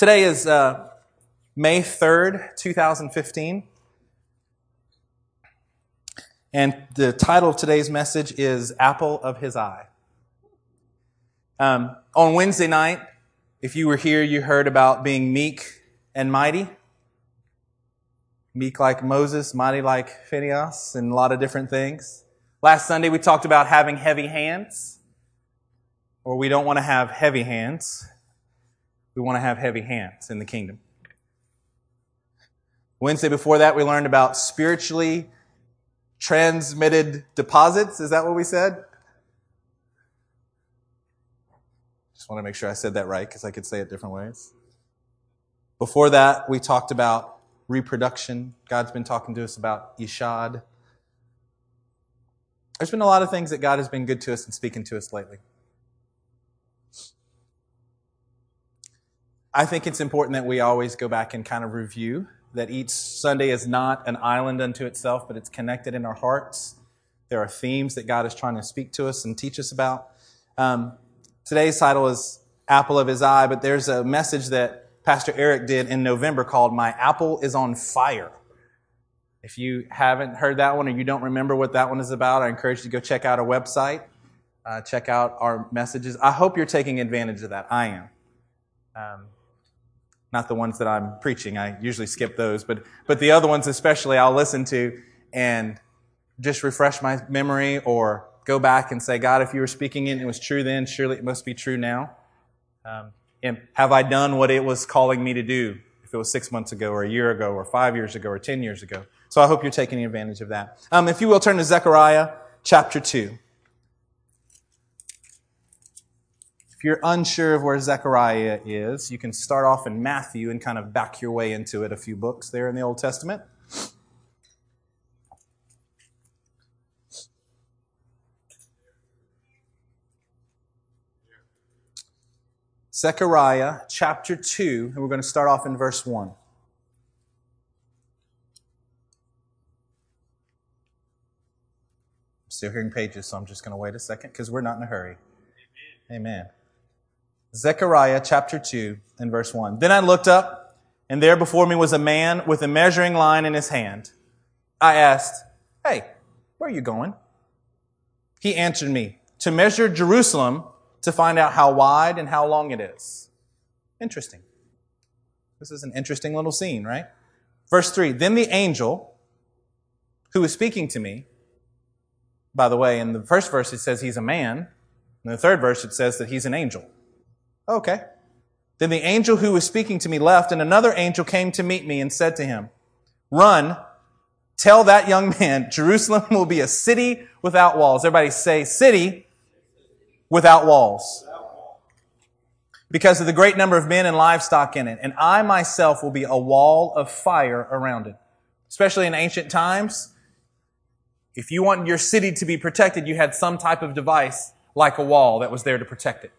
Today is uh, May 3rd, 2015. And the title of today's message is Apple of His Eye. Um, on Wednesday night, if you were here, you heard about being meek and mighty. Meek like Moses, mighty like Phineas, and a lot of different things. Last Sunday, we talked about having heavy hands, or we don't want to have heavy hands. We want to have heavy hands in the kingdom. Wednesday before that, we learned about spiritually transmitted deposits. Is that what we said? Just want to make sure I said that right because I could say it different ways. Before that, we talked about reproduction. God's been talking to us about Ishad. There's been a lot of things that God has been good to us and speaking to us lately. I think it's important that we always go back and kind of review that each Sunday is not an island unto itself, but it's connected in our hearts. There are themes that God is trying to speak to us and teach us about. Um, today's title is Apple of His Eye, but there's a message that Pastor Eric did in November called My Apple is on Fire. If you haven't heard that one or you don't remember what that one is about, I encourage you to go check out our website, uh, check out our messages. I hope you're taking advantage of that. I am. Um, not the ones that I'm preaching. I usually skip those, but, but the other ones especially I'll listen to and just refresh my memory or go back and say, God, if you were speaking it and it was true then, surely it must be true now. Um, and have I done what it was calling me to do if it was six months ago or a year ago or five years ago or ten years ago? So I hope you're taking advantage of that. Um, if you will turn to Zechariah chapter 2. If you're unsure of where Zechariah is, you can start off in Matthew and kind of back your way into it a few books there in the Old Testament. Zechariah chapter 2, and we're going to start off in verse 1. I'm still hearing pages, so I'm just going to wait a second because we're not in a hurry. Amen. Amen. Zechariah chapter 2 and verse 1. Then I looked up, and there before me was a man with a measuring line in his hand. I asked, Hey, where are you going? He answered me, To measure Jerusalem to find out how wide and how long it is. Interesting. This is an interesting little scene, right? Verse 3 Then the angel who was speaking to me, by the way, in the first verse it says he's a man, in the third verse it says that he's an angel. Okay. Then the angel who was speaking to me left, and another angel came to meet me and said to him, Run, tell that young man, Jerusalem will be a city without walls. Everybody say, city without walls. Because of the great number of men and livestock in it. And I myself will be a wall of fire around it. Especially in ancient times, if you wanted your city to be protected, you had some type of device like a wall that was there to protect it.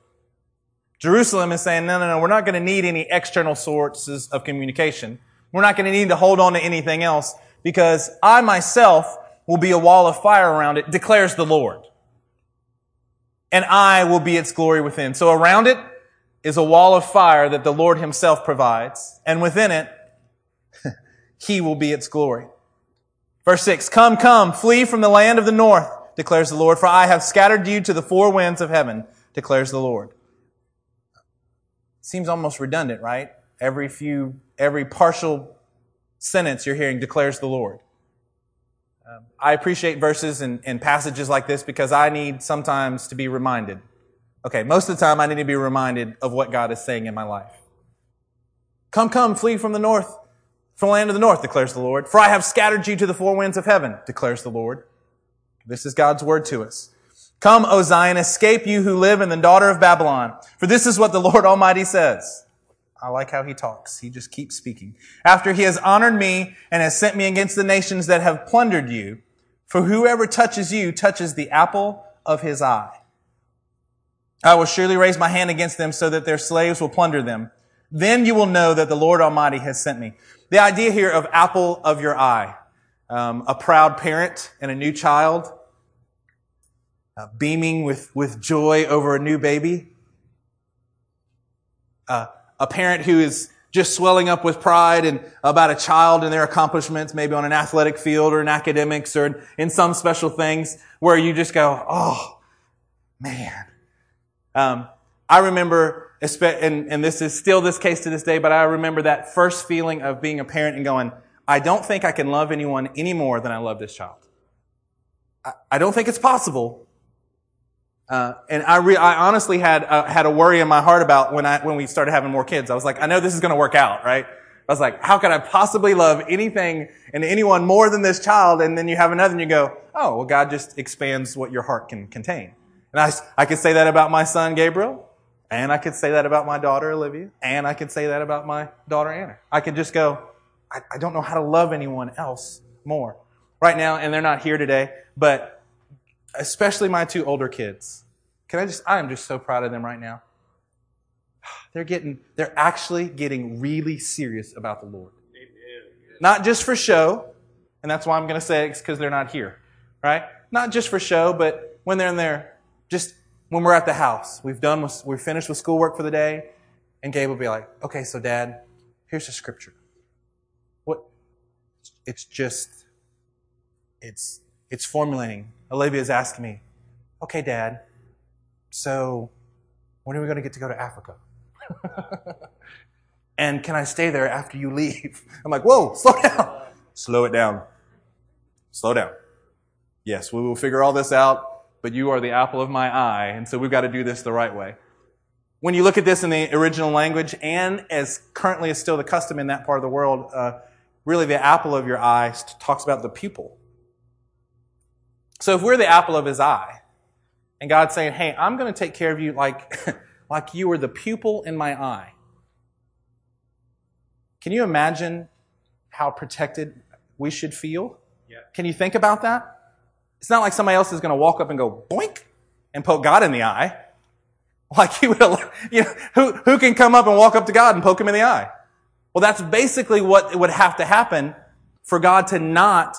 Jerusalem is saying, no, no, no, we're not going to need any external sources of communication. We're not going to need to hold on to anything else because I myself will be a wall of fire around it, declares the Lord. And I will be its glory within. So around it is a wall of fire that the Lord himself provides. And within it, he will be its glory. Verse 6, Come, come, flee from the land of the north, declares the Lord, for I have scattered you to the four winds of heaven, declares the Lord. Seems almost redundant, right? Every few, every partial sentence you're hearing declares the Lord. Um, I appreciate verses and, and passages like this because I need sometimes to be reminded. Okay, most of the time I need to be reminded of what God is saying in my life. Come, come, flee from the north, from the land of the north, declares the Lord. For I have scattered you to the four winds of heaven, declares the Lord. This is God's word to us. Come, O Zion, escape you who live in the daughter of Babylon. For this is what the Lord Almighty says. I like how he talks. He just keeps speaking. After he has honored me and has sent me against the nations that have plundered you, for whoever touches you touches the apple of his eye. I will surely raise my hand against them so that their slaves will plunder them. Then you will know that the Lord Almighty has sent me. The idea here of apple of your eye. Um, a proud parent and a new child uh, beaming with, with joy over a new baby. Uh, a parent who is just swelling up with pride and about a child and their accomplishments, maybe on an athletic field or in academics or in some special things where you just go, oh, man. Um, I remember, and, and this is still this case to this day, but I remember that first feeling of being a parent and going, I don't think I can love anyone any more than I love this child. I, I don't think it's possible. Uh, and I, re- I honestly had uh, had a worry in my heart about when I when we started having more kids. I was like, I know this is going to work out, right? I was like, how could I possibly love anything and anyone more than this child? And then you have another, and you go, oh, well, God just expands what your heart can contain. And I I could say that about my son Gabriel, and I could say that about my daughter Olivia, and I could say that about my daughter Anna. I could just go, I, I don't know how to love anyone else more right now, and they're not here today, but especially my two older kids. Can I just, I am just so proud of them right now. They're getting, they're actually getting really serious about the Lord. Not just for show, and that's why I'm going to say it's because they're not here, right? Not just for show, but when they're in there, just when we're at the house, we've done, we're finished with schoolwork for the day, and Gabe will be like, okay, so dad, here's the scripture. What? It's just, it's, it's formulating Olivia is asking me, okay, dad, so when are we going to get to go to Africa? and can I stay there after you leave? I'm like, whoa, slow down. Slow it down. Slow down. Yes, we will figure all this out, but you are the apple of my eye, and so we've got to do this the right way. When you look at this in the original language, and as currently is still the custom in that part of the world, uh, really the apple of your eye talks about the pupil. So if we're the apple of his eye, and God's saying, hey, I'm going to take care of you like, like you were the pupil in my eye. Can you imagine how protected we should feel? Yeah. Can you think about that? It's not like somebody else is going to walk up and go boink and poke God in the eye. Like he would, you know, who, who can come up and walk up to God and poke him in the eye? Well, that's basically what would have to happen for God to not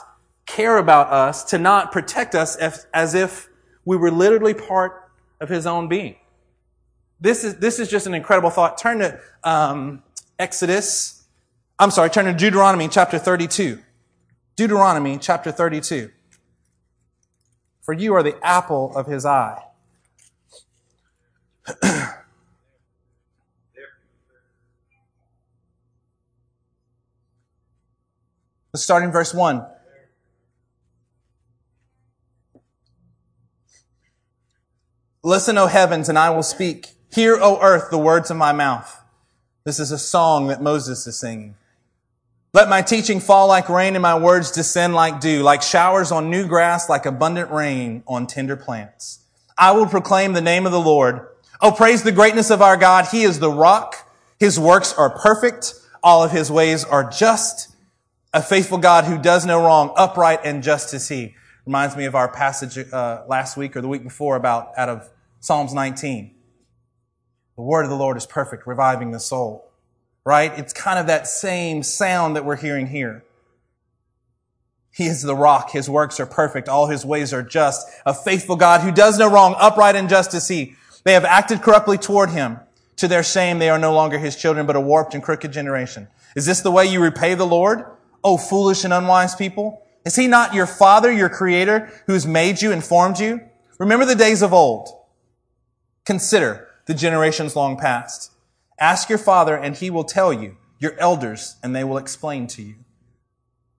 care about us, to not protect us as if we were literally part of his own being. This is, this is just an incredible thought. Turn to um, Exodus. I'm sorry, turn to Deuteronomy chapter 32. Deuteronomy chapter 32. For you are the apple of his eye. Let's start in verse 1. Listen, O heavens, and I will speak. Hear, O earth, the words of my mouth. This is a song that Moses is singing. Let my teaching fall like rain and my words descend like dew, like showers on new grass, like abundant rain on tender plants. I will proclaim the name of the Lord. Oh, praise the greatness of our God. He is the rock. His works are perfect. All of his ways are just. A faithful God who does no wrong, upright and just is he. Reminds me of our passage uh, last week or the week before about out of Psalms 19. The word of the Lord is perfect, reviving the soul. Right? It's kind of that same sound that we're hearing here. He is the rock. His works are perfect. All his ways are just. A faithful God who does no wrong, upright and just is he. They have acted corruptly toward him. To their shame, they are no longer his children, but a warped and crooked generation. Is this the way you repay the Lord? O foolish and unwise people? Is he not your father, your creator, who's made you and formed you? Remember the days of old. Consider the generations long past. Ask your father and he will tell you, your elders, and they will explain to you.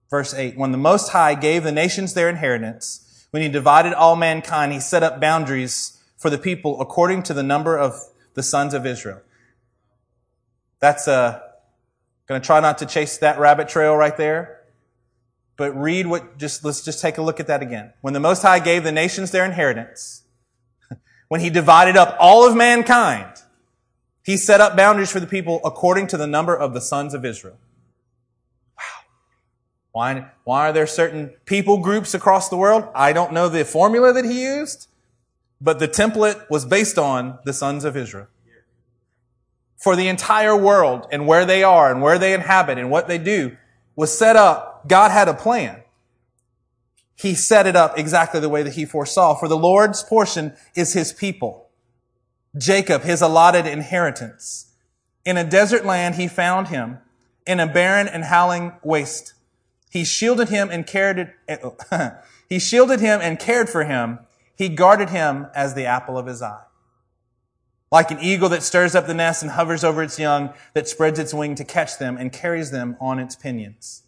Verse 8, when the Most High gave the nations their inheritance, when he divided all mankind, he set up boundaries for the people according to the number of the sons of Israel. That's, uh, gonna try not to chase that rabbit trail right there. But read what, just, let's just take a look at that again. When the Most High gave the nations their inheritance, when He divided up all of mankind, He set up boundaries for the people according to the number of the sons of Israel. Wow. Why, why are there certain people groups across the world? I don't know the formula that He used, but the template was based on the sons of Israel. For the entire world and where they are and where they inhabit and what they do was set up God had a plan. He set it up exactly the way that he foresaw. For the Lord's portion is his people. Jacob, his allotted inheritance. In a desert land, he found him. In a barren and howling waste, he shielded him and cared, he shielded him and cared for him. He guarded him as the apple of his eye. Like an eagle that stirs up the nest and hovers over its young, that spreads its wing to catch them and carries them on its pinions.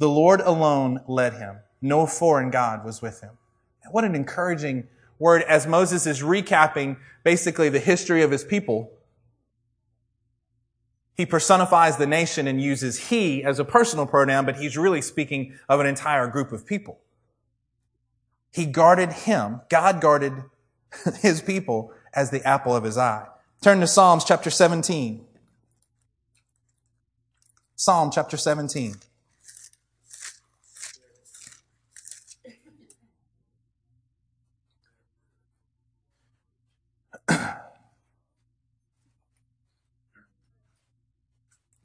The Lord alone led him. No foreign God was with him. What an encouraging word as Moses is recapping basically the history of his people. He personifies the nation and uses he as a personal pronoun, but he's really speaking of an entire group of people. He guarded him, God guarded his people as the apple of his eye. Turn to Psalms chapter 17. Psalm chapter 17.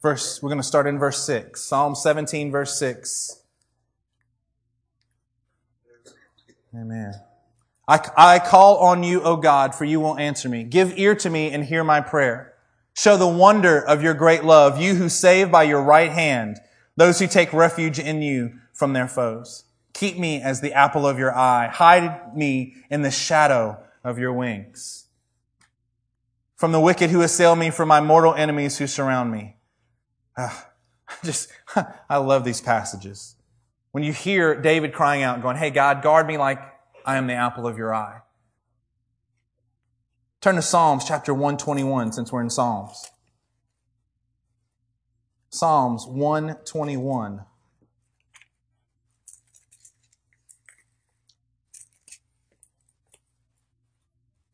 Verse, we're going to start in verse 6. Psalm 17, verse 6. Amen. I, I call on you, O God, for you will answer me. Give ear to me and hear my prayer. Show the wonder of your great love, you who save by your right hand those who take refuge in you from their foes. Keep me as the apple of your eye. Hide me in the shadow of your wings. From the wicked who assail me, from my mortal enemies who surround me. Uh, just, I love these passages. When you hear David crying out, going, Hey, God, guard me like I am the apple of your eye. Turn to Psalms chapter 121 since we're in Psalms. Psalms 121.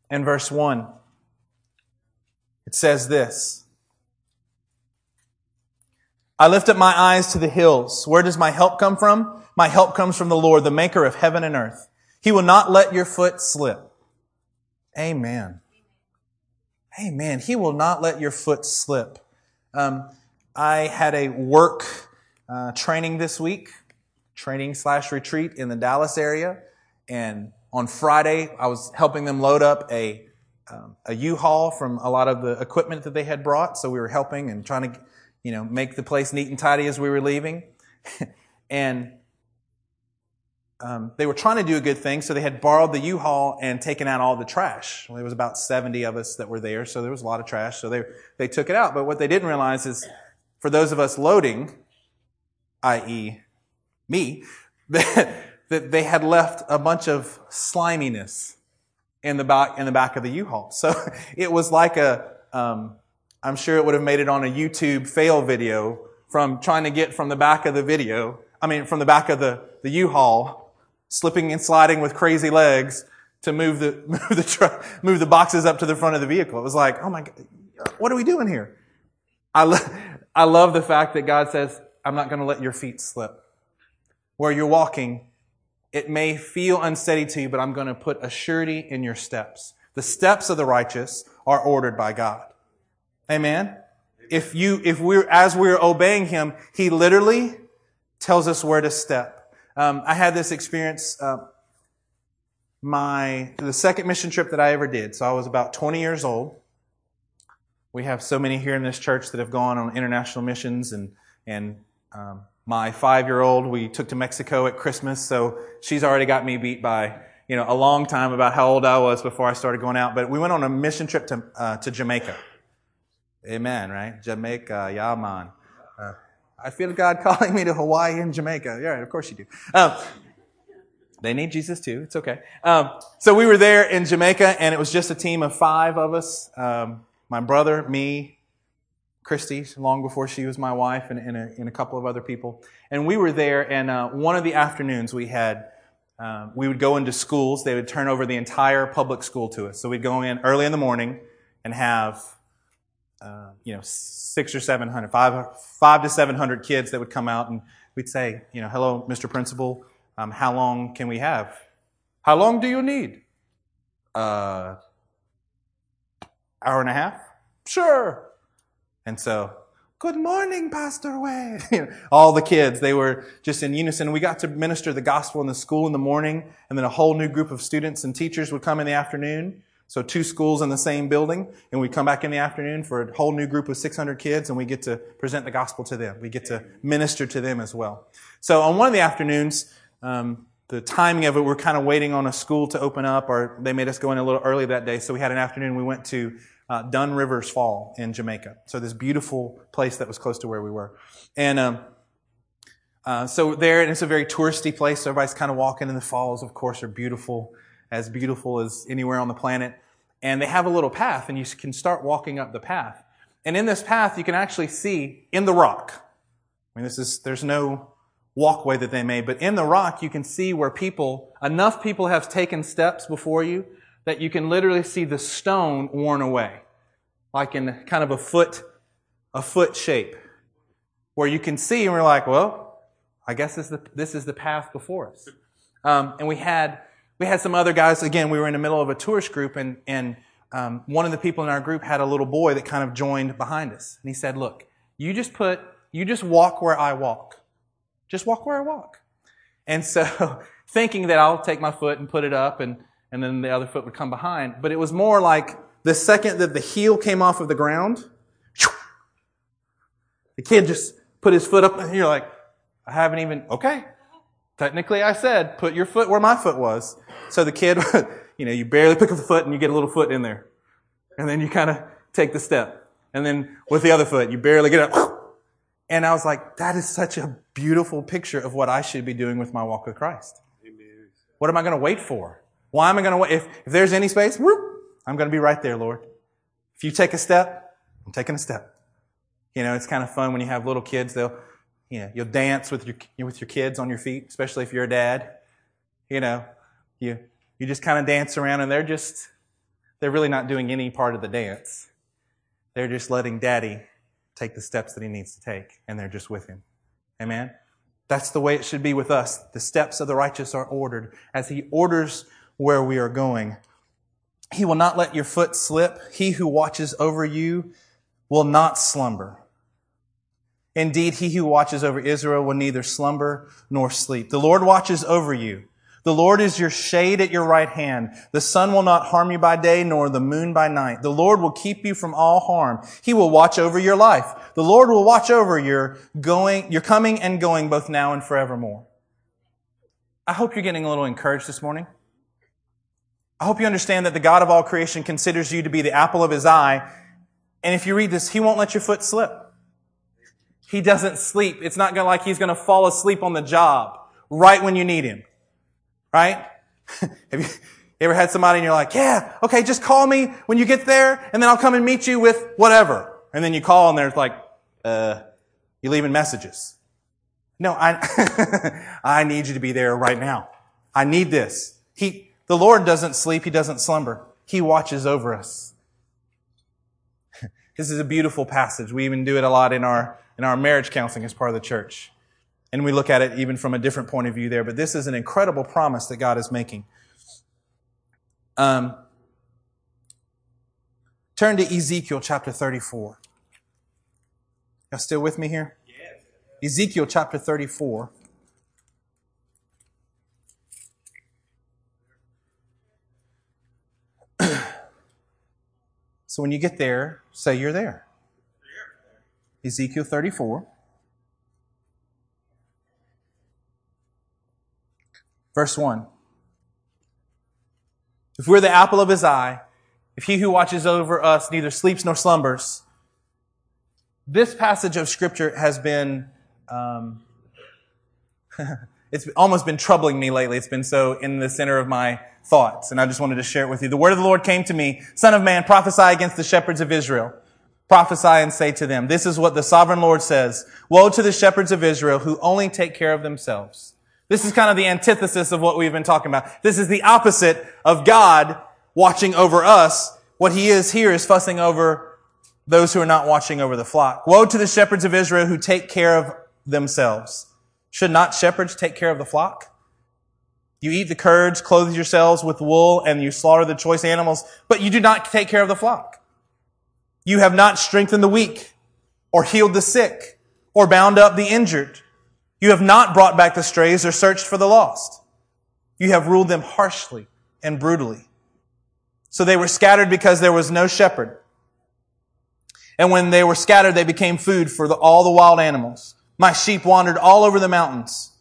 And verse 1. It says this. I lift up my eyes to the hills. Where does my help come from? My help comes from the Lord, the maker of heaven and earth. He will not let your foot slip. Amen. Amen. He will not let your foot slip. Um, I had a work uh, training this week, training slash retreat in the Dallas area, and on Friday I was helping them load up a um, a U-Haul from a lot of the equipment that they had brought. So we were helping and trying to you know, make the place neat and tidy as we were leaving. and um, they were trying to do a good thing, so they had borrowed the U-Haul and taken out all the trash. Well, there was about 70 of us that were there, so there was a lot of trash, so they, they took it out. But what they didn't realize is, for those of us loading, i.e., me, that, that they had left a bunch of sliminess in the back, in the back of the U-Haul. So it was like a, um, I'm sure it would have made it on a YouTube fail video from trying to get from the back of the video, I mean, from the back of the, the U-Haul, slipping and sliding with crazy legs to move the, move the truck, move the boxes up to the front of the vehicle. It was like, oh my God, what are we doing here? I, lo- I love the fact that God says, I'm not going to let your feet slip. Where you're walking, it may feel unsteady to you, but I'm going to put a surety in your steps. The steps of the righteous are ordered by God. Amen. If you, if we're, as we're obeying Him, He literally tells us where to step. Um, I had this experience, uh, my, the second mission trip that I ever did. So I was about 20 years old. We have so many here in this church that have gone on international missions and, and, um, my five-year-old we took to Mexico at Christmas, so she's already got me beat by you know a long time about how old I was before I started going out. But we went on a mission trip to uh, to Jamaica, Amen, right? Jamaica, Yaman. Uh, I feel God calling me to Hawaii and Jamaica. Yeah, of course you do. Um, they need Jesus too. It's okay. Um, so we were there in Jamaica, and it was just a team of five of us. Um, my brother, me, Christy, long before she was my wife, and, and, a, and a, couple of other people. And we were there, and uh, one of the afternoons we had, uh, we would go into schools. They would turn over the entire public school to us. So we'd go in early in the morning and have uh, you know, six or seven hundred, five, five to seven hundred kids that would come out and we'd say, you know, hello, Mr. Principal, um, how long can we have? How long do you need? Uh, hour and a half? Sure. And so, good morning, Pastor Wade. all the kids, they were just in unison. We got to minister the gospel in the school in the morning, and then a whole new group of students and teachers would come in the afternoon. So two schools in the same building, and we come back in the afternoon for a whole new group of 600 kids, and we get to present the gospel to them. We get to minister to them as well. So on one of the afternoons, um, the timing of it, we're kind of waiting on a school to open up, or they made us go in a little early that day. So we had an afternoon. We went to uh, Dunn Rivers Fall in Jamaica. So this beautiful place that was close to where we were, and um, uh, so there, and it's a very touristy place. So everybody's kind of walking in the falls. Of course, are beautiful, as beautiful as anywhere on the planet. And they have a little path, and you can start walking up the path. And in this path, you can actually see in the rock. I mean, this is there's no walkway that they made, but in the rock, you can see where people, enough people have taken steps before you that you can literally see the stone worn away, like in kind of a foot, a foot shape, where you can see, and we're like, well, I guess this is the, this is the path before us. Um, and we had we had some other guys. Again, we were in the middle of a tourist group, and and um, one of the people in our group had a little boy that kind of joined behind us, and he said, "Look, you just put you just walk where I walk, just walk where I walk." And so, thinking that I'll take my foot and put it up, and and then the other foot would come behind. But it was more like the second that the heel came off of the ground, the kid just put his foot up, and you're like, I haven't even, okay. Technically, I said, put your foot where my foot was. So the kid, you know, you barely pick up the foot and you get a little foot in there. And then you kind of take the step. And then with the other foot, you barely get up. And I was like, that is such a beautiful picture of what I should be doing with my walk with Christ. Amen. What am I going to wait for? Why am I going to wait? If, if there's any space, whoop, I'm going to be right there, Lord. If you take a step, I'm taking a step. You know, it's kind of fun when you have little kids. They'll, you know, you'll dance with your, with your kids on your feet, especially if you're a dad. You know, you, you just kind of dance around and they're just, they're really not doing any part of the dance. They're just letting daddy take the steps that he needs to take and they're just with him. Amen. That's the way it should be with us. The steps of the righteous are ordered as he orders where we are going. He will not let your foot slip. He who watches over you will not slumber. Indeed, he who watches over Israel will neither slumber nor sleep. The Lord watches over you. The Lord is your shade at your right hand. The sun will not harm you by day, nor the moon by night. The Lord will keep you from all harm. He will watch over your life. The Lord will watch over your going, your coming and going both now and forevermore. I hope you're getting a little encouraged this morning. I hope you understand that the God of all creation considers you to be the apple of his eye. And if you read this, he won't let your foot slip. He doesn't sleep. It's not gonna like he's gonna fall asleep on the job right when you need him. Right? Have you ever had somebody and you're like, yeah, okay, just call me when you get there and then I'll come and meet you with whatever. And then you call and there's like, uh, you're leaving messages. No, I, I need you to be there right now. I need this. He, the Lord doesn't sleep. He doesn't slumber. He watches over us. this is a beautiful passage. We even do it a lot in our, in our marriage counseling as part of the church. And we look at it even from a different point of view there. But this is an incredible promise that God is making. Um, turn to Ezekiel chapter 34. Y'all still with me here? Yes. Ezekiel chapter 34. So when you get there, say you're there. Ezekiel 34. Verse 1. If we're the apple of his eye, if he who watches over us neither sleeps nor slumbers, this passage of scripture has been, um, it's almost been troubling me lately. It's been so in the center of my thoughts, and I just wanted to share it with you. The word of the Lord came to me, Son of man, prophesy against the shepherds of Israel. Prophesy and say to them, this is what the sovereign Lord says. Woe to the shepherds of Israel who only take care of themselves. This is kind of the antithesis of what we've been talking about. This is the opposite of God watching over us. What he is here is fussing over those who are not watching over the flock. Woe to the shepherds of Israel who take care of themselves. Should not shepherds take care of the flock? You eat the curds, clothe yourselves with wool, and you slaughter the choice animals, but you do not take care of the flock. You have not strengthened the weak, or healed the sick, or bound up the injured. You have not brought back the strays or searched for the lost. You have ruled them harshly and brutally. So they were scattered because there was no shepherd. And when they were scattered, they became food for the, all the wild animals. My sheep wandered all over the mountains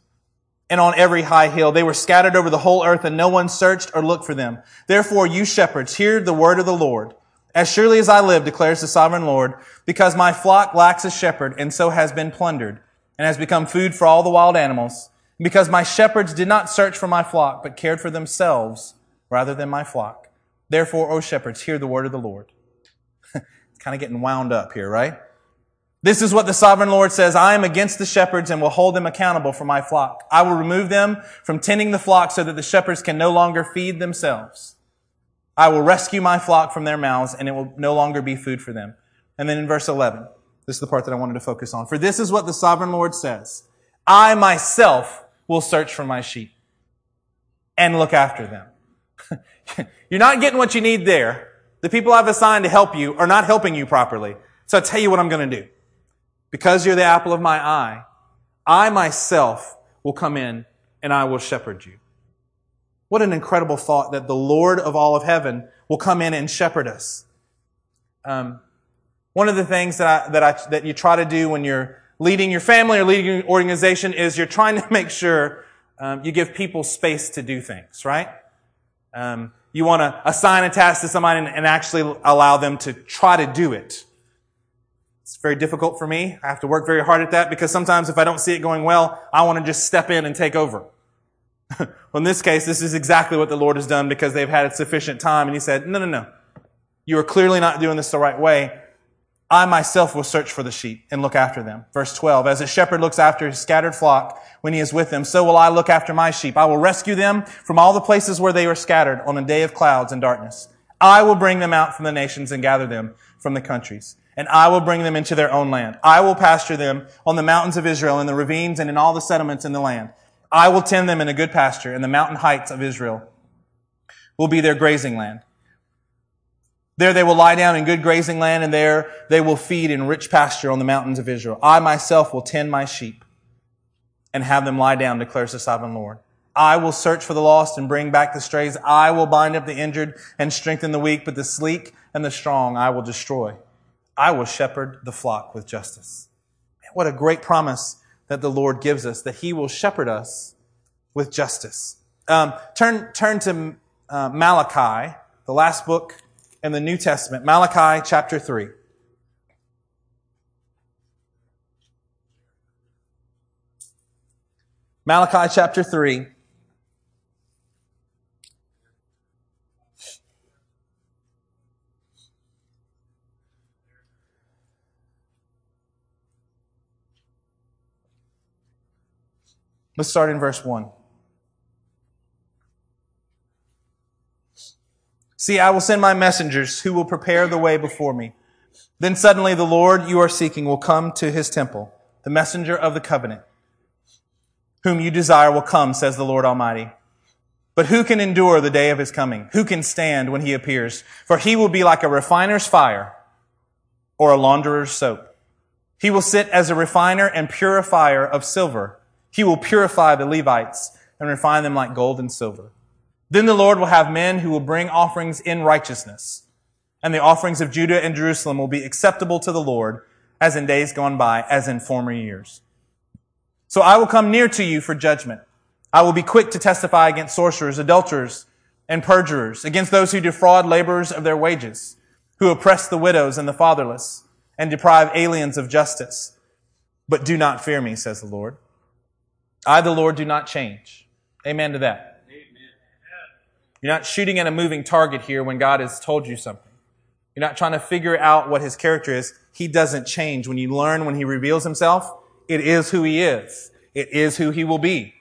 and on every high hill. They were scattered over the whole earth and no one searched or looked for them. Therefore, you shepherds, hear the word of the Lord. As surely as I live, declares the sovereign Lord, because my flock lacks a shepherd and so has been plundered and has become food for all the wild animals, because my shepherds did not search for my flock, but cared for themselves rather than my flock. Therefore, O shepherds, hear the word of the Lord. kind of getting wound up here, right? This is what the sovereign Lord says. I am against the shepherds and will hold them accountable for my flock. I will remove them from tending the flock so that the shepherds can no longer feed themselves. I will rescue my flock from their mouths and it will no longer be food for them. And then in verse 11, this is the part that I wanted to focus on. For this is what the sovereign Lord says. I myself will search for my sheep and look after them. You're not getting what you need there. The people I've assigned to help you are not helping you properly. So I tell you what I'm going to do. Because you're the apple of my eye, I myself will come in and I will shepherd you. What an incredible thought that the Lord of all of heaven will come in and shepherd us. Um, one of the things that I, that I, that you try to do when you're leading your family or leading your organization is you're trying to make sure um, you give people space to do things, right? Um, you want to assign a task to somebody and, and actually allow them to try to do it. It's very difficult for me. I have to work very hard at that because sometimes if I don't see it going well, I want to just step in and take over. Well, in this case, this is exactly what the Lord has done because they've had sufficient time. And He said, no, no, no. You are clearly not doing this the right way. I myself will search for the sheep and look after them. Verse 12, as a shepherd looks after his scattered flock when he is with them, so will I look after my sheep. I will rescue them from all the places where they were scattered on a day of clouds and darkness. I will bring them out from the nations and gather them from the countries and I will bring them into their own land. I will pasture them on the mountains of Israel, in the ravines, and in all the settlements in the land. I will tend them in a good pasture, and the mountain heights of Israel will be their grazing land. There they will lie down in good grazing land, and there they will feed in rich pasture on the mountains of Israel. I myself will tend my sheep and have them lie down, declares the sovereign Lord. I will search for the lost and bring back the strays. I will bind up the injured and strengthen the weak, but the sleek and the strong I will destroy. I will shepherd the flock with justice. What a great promise that the Lord gives us, that He will shepherd us with justice. Um, turn, turn to uh, Malachi, the last book in the New Testament, Malachi chapter 3. Malachi chapter 3. Let's start in verse 1. See, I will send my messengers who will prepare the way before me. Then suddenly the Lord you are seeking will come to his temple. The messenger of the covenant, whom you desire will come, says the Lord Almighty. But who can endure the day of his coming? Who can stand when he appears? For he will be like a refiner's fire or a launderer's soap. He will sit as a refiner and purifier of silver. He will purify the Levites and refine them like gold and silver. Then the Lord will have men who will bring offerings in righteousness, and the offerings of Judah and Jerusalem will be acceptable to the Lord as in days gone by, as in former years. So I will come near to you for judgment. I will be quick to testify against sorcerers, adulterers, and perjurers, against those who defraud laborers of their wages, who oppress the widows and the fatherless, and deprive aliens of justice. But do not fear me, says the Lord. I, the Lord, do not change. Amen to that. Amen. You're not shooting at a moving target here when God has told you something. You're not trying to figure out what his character is. He doesn't change. When you learn, when he reveals himself, it is who he is. It is who he will be.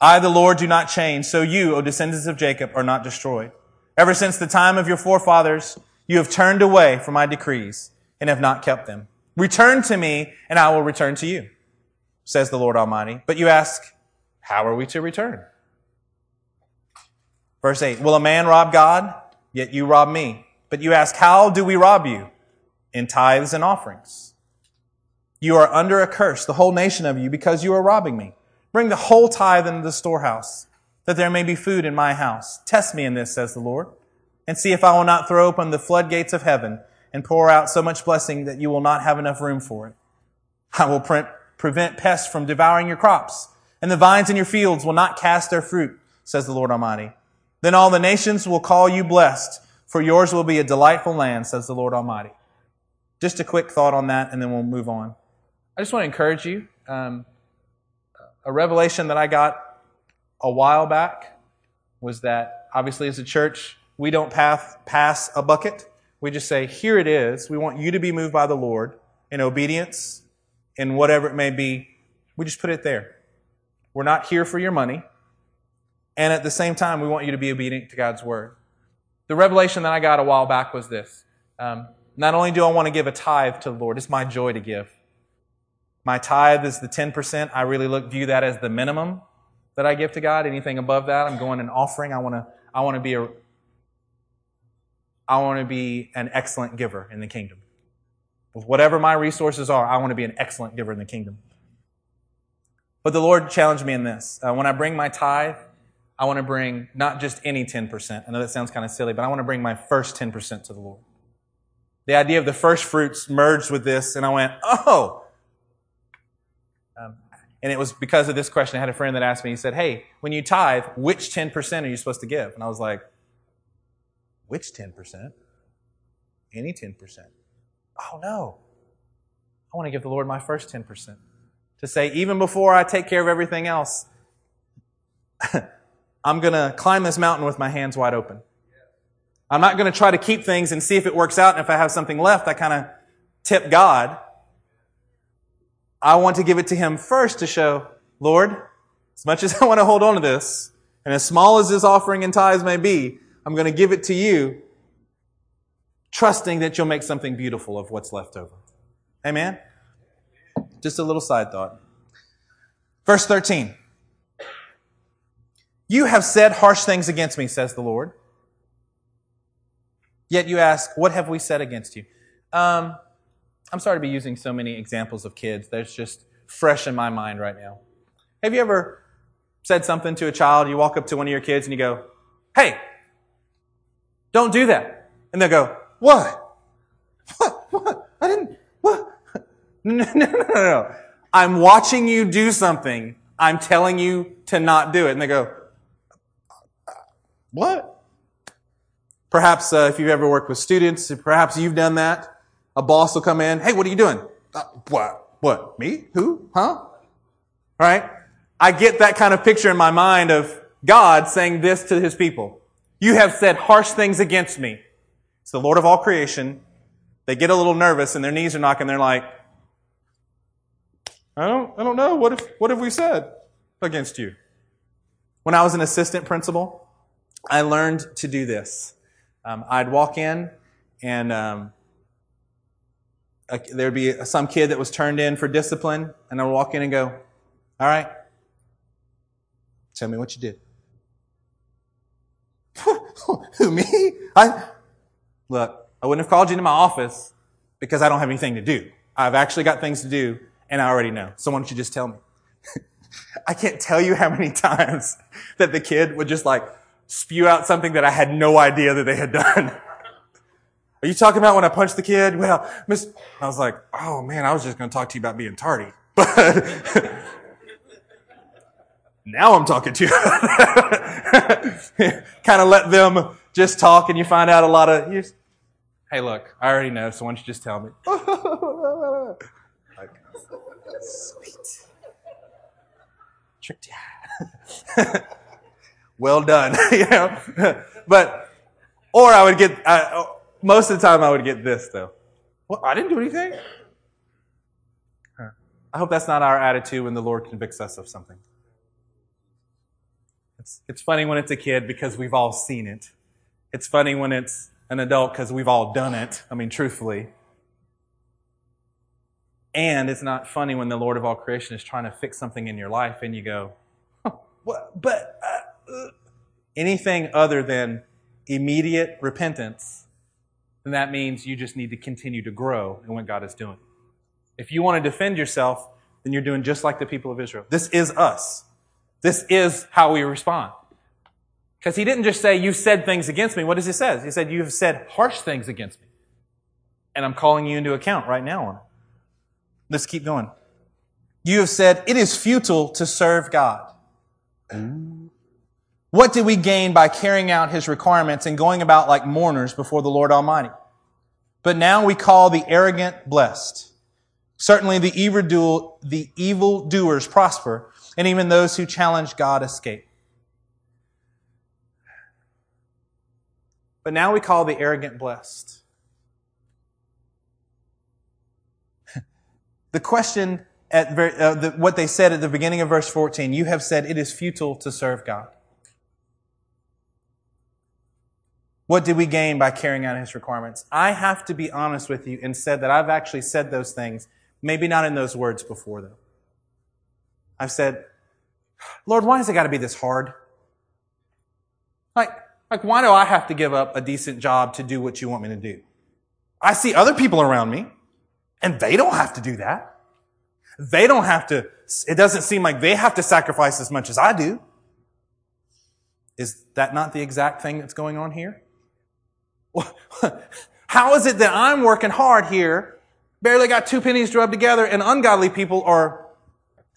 I, the Lord, do not change. So you, O descendants of Jacob, are not destroyed. Ever since the time of your forefathers, you have turned away from my decrees and have not kept them. Return to me and I will return to you says the Lord Almighty. But you ask, how are we to return? Verse 8, will a man rob God? Yet you rob me. But you ask, how do we rob you? In tithes and offerings. You are under a curse, the whole nation of you, because you are robbing me. Bring the whole tithe into the storehouse, that there may be food in my house. Test me in this, says the Lord, and see if I will not throw open the floodgates of heaven and pour out so much blessing that you will not have enough room for it. I will pre- prevent pests from devouring your crops, and the vines in your fields will not cast their fruit, says the Lord Almighty. Then all the nations will call you blessed, for yours will be a delightful land, says the Lord Almighty. Just a quick thought on that, and then we'll move on. I just want to encourage you. Um, a revelation that I got a while back was that obviously as a church, we don't pass, pass a bucket. We just say, here it is. We want you to be moved by the Lord in obedience, in whatever it may be. We just put it there. We're not here for your money. And at the same time, we want you to be obedient to God's word. The revelation that I got a while back was this. Um, not only do I want to give a tithe to the Lord, it's my joy to give. My tithe is the 10%. I really look, view that as the minimum that I give to God. Anything above that, I'm going an offering. I want to, I want to be a, I want to be an excellent giver in the kingdom. With whatever my resources are, I want to be an excellent giver in the kingdom. But the Lord challenged me in this. Uh, when I bring my tithe, I want to bring not just any 10%. I know that sounds kind of silly, but I want to bring my first 10% to the Lord. The idea of the first fruits merged with this, and I went, oh, um, and it was because of this question. I had a friend that asked me, he said, Hey, when you tithe, which 10% are you supposed to give? And I was like, Which 10%? Any 10%. Oh, no. I want to give the Lord my first 10%. To say, even before I take care of everything else, I'm going to climb this mountain with my hands wide open. I'm not going to try to keep things and see if it works out. And if I have something left, I kind of tip God. I want to give it to Him first to show, Lord, as much as I want to hold on to this, and as small as this offering and tithes may be, I'm going to give it to you, trusting that you'll make something beautiful of what's left over. Amen? Just a little side thought. Verse 13. You have said harsh things against me, says the Lord. Yet you ask, What have we said against you? Um, I'm sorry to be using so many examples of kids. That's just fresh in my mind right now. Have you ever said something to a child? You walk up to one of your kids and you go, Hey, don't do that. And they'll go, What? What? What? I didn't, what? No, no, no, no. I'm watching you do something. I'm telling you to not do it. And they go, What? Perhaps uh, if you've ever worked with students, perhaps you've done that. A boss will come in. Hey, what are you doing? Uh, what? What? Me? Who? Huh? Right? I get that kind of picture in my mind of God saying this to his people. You have said harsh things against me. It's the Lord of all creation. They get a little nervous and their knees are knocking. They're like, I don't, I don't know. What if, what have we said against you? When I was an assistant principal, I learned to do this. Um, I'd walk in and um, there'd be some kid that was turned in for discipline, and I would walk in and go, All right, tell me what you did. Who, me? I, look, I wouldn't have called you into my office because I don't have anything to do. I've actually got things to do, and I already know. So why don't you just tell me? I can't tell you how many times that the kid would just like spew out something that I had no idea that they had done. Are you talking about when I punched the kid? Well, Miss, I was like, oh man, I was just going to talk to you about being tardy. But now I'm talking to you. kind of let them just talk and you find out a lot of, you just, hey, look, I already know, so why don't you just tell me? like, sweet. Tricked you. well done. you know? but, or I would get, I, most of the time I would get this though. Well, I didn't do anything. I hope that's not our attitude when the Lord convicts us of something. It's, it's funny when it's a kid because we've all seen it. It's funny when it's an adult because we've all done it. I mean, truthfully. And it's not funny when the Lord of all creation is trying to fix something in your life and you go, what? but uh, uh, anything other than immediate repentance then that means you just need to continue to grow in what God is doing. If you want to defend yourself, then you're doing just like the people of Israel. This is us. This is how we respond. Because he didn't just say, you said things against me. What does he say? He said, you have said harsh things against me. And I'm calling you into account right now on it. Let's keep going. You have said, it is futile to serve God. What did we gain by carrying out his requirements and going about like mourners before the Lord Almighty? But now we call the arrogant blessed. Certainly the evil, the evil doers prosper, and even those who challenge God escape. But now we call the arrogant blessed. the question at uh, the, what they said at the beginning of verse 14, you have said it is futile to serve God. What did we gain by carrying out his requirements? I have to be honest with you and said that I've actually said those things, maybe not in those words before though. I've said, Lord, why has it got to be this hard? Like, like, why do I have to give up a decent job to do what you want me to do? I see other people around me and they don't have to do that. They don't have to, it doesn't seem like they have to sacrifice as much as I do. Is that not the exact thing that's going on here? How is it that I'm working hard here, barely got two pennies to rub together, and ungodly people are.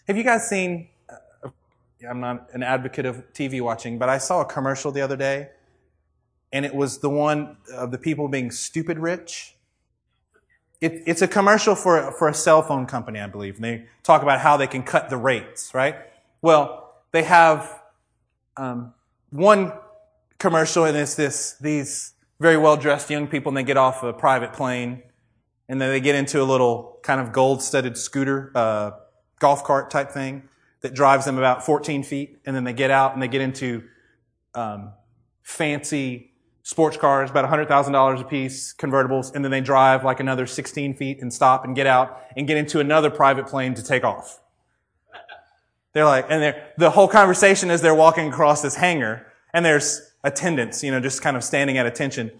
Have you guys seen? Uh, I'm not an advocate of TV watching, but I saw a commercial the other day, and it was the one of the people being stupid rich. It, it's a commercial for, for a cell phone company, I believe. And they talk about how they can cut the rates, right? Well, they have um, one commercial, and it's this these very well dressed young people and they get off a private plane and then they get into a little kind of gold studded scooter, uh, golf cart type thing that drives them about 14 feet. And then they get out and they get into, um, fancy sports cars, about $100,000 a piece, convertibles. And then they drive like another 16 feet and stop and get out and get into another private plane to take off. They're like, and they're, the whole conversation is they're walking across this hangar and there's attendants, you know, just kind of standing at attention.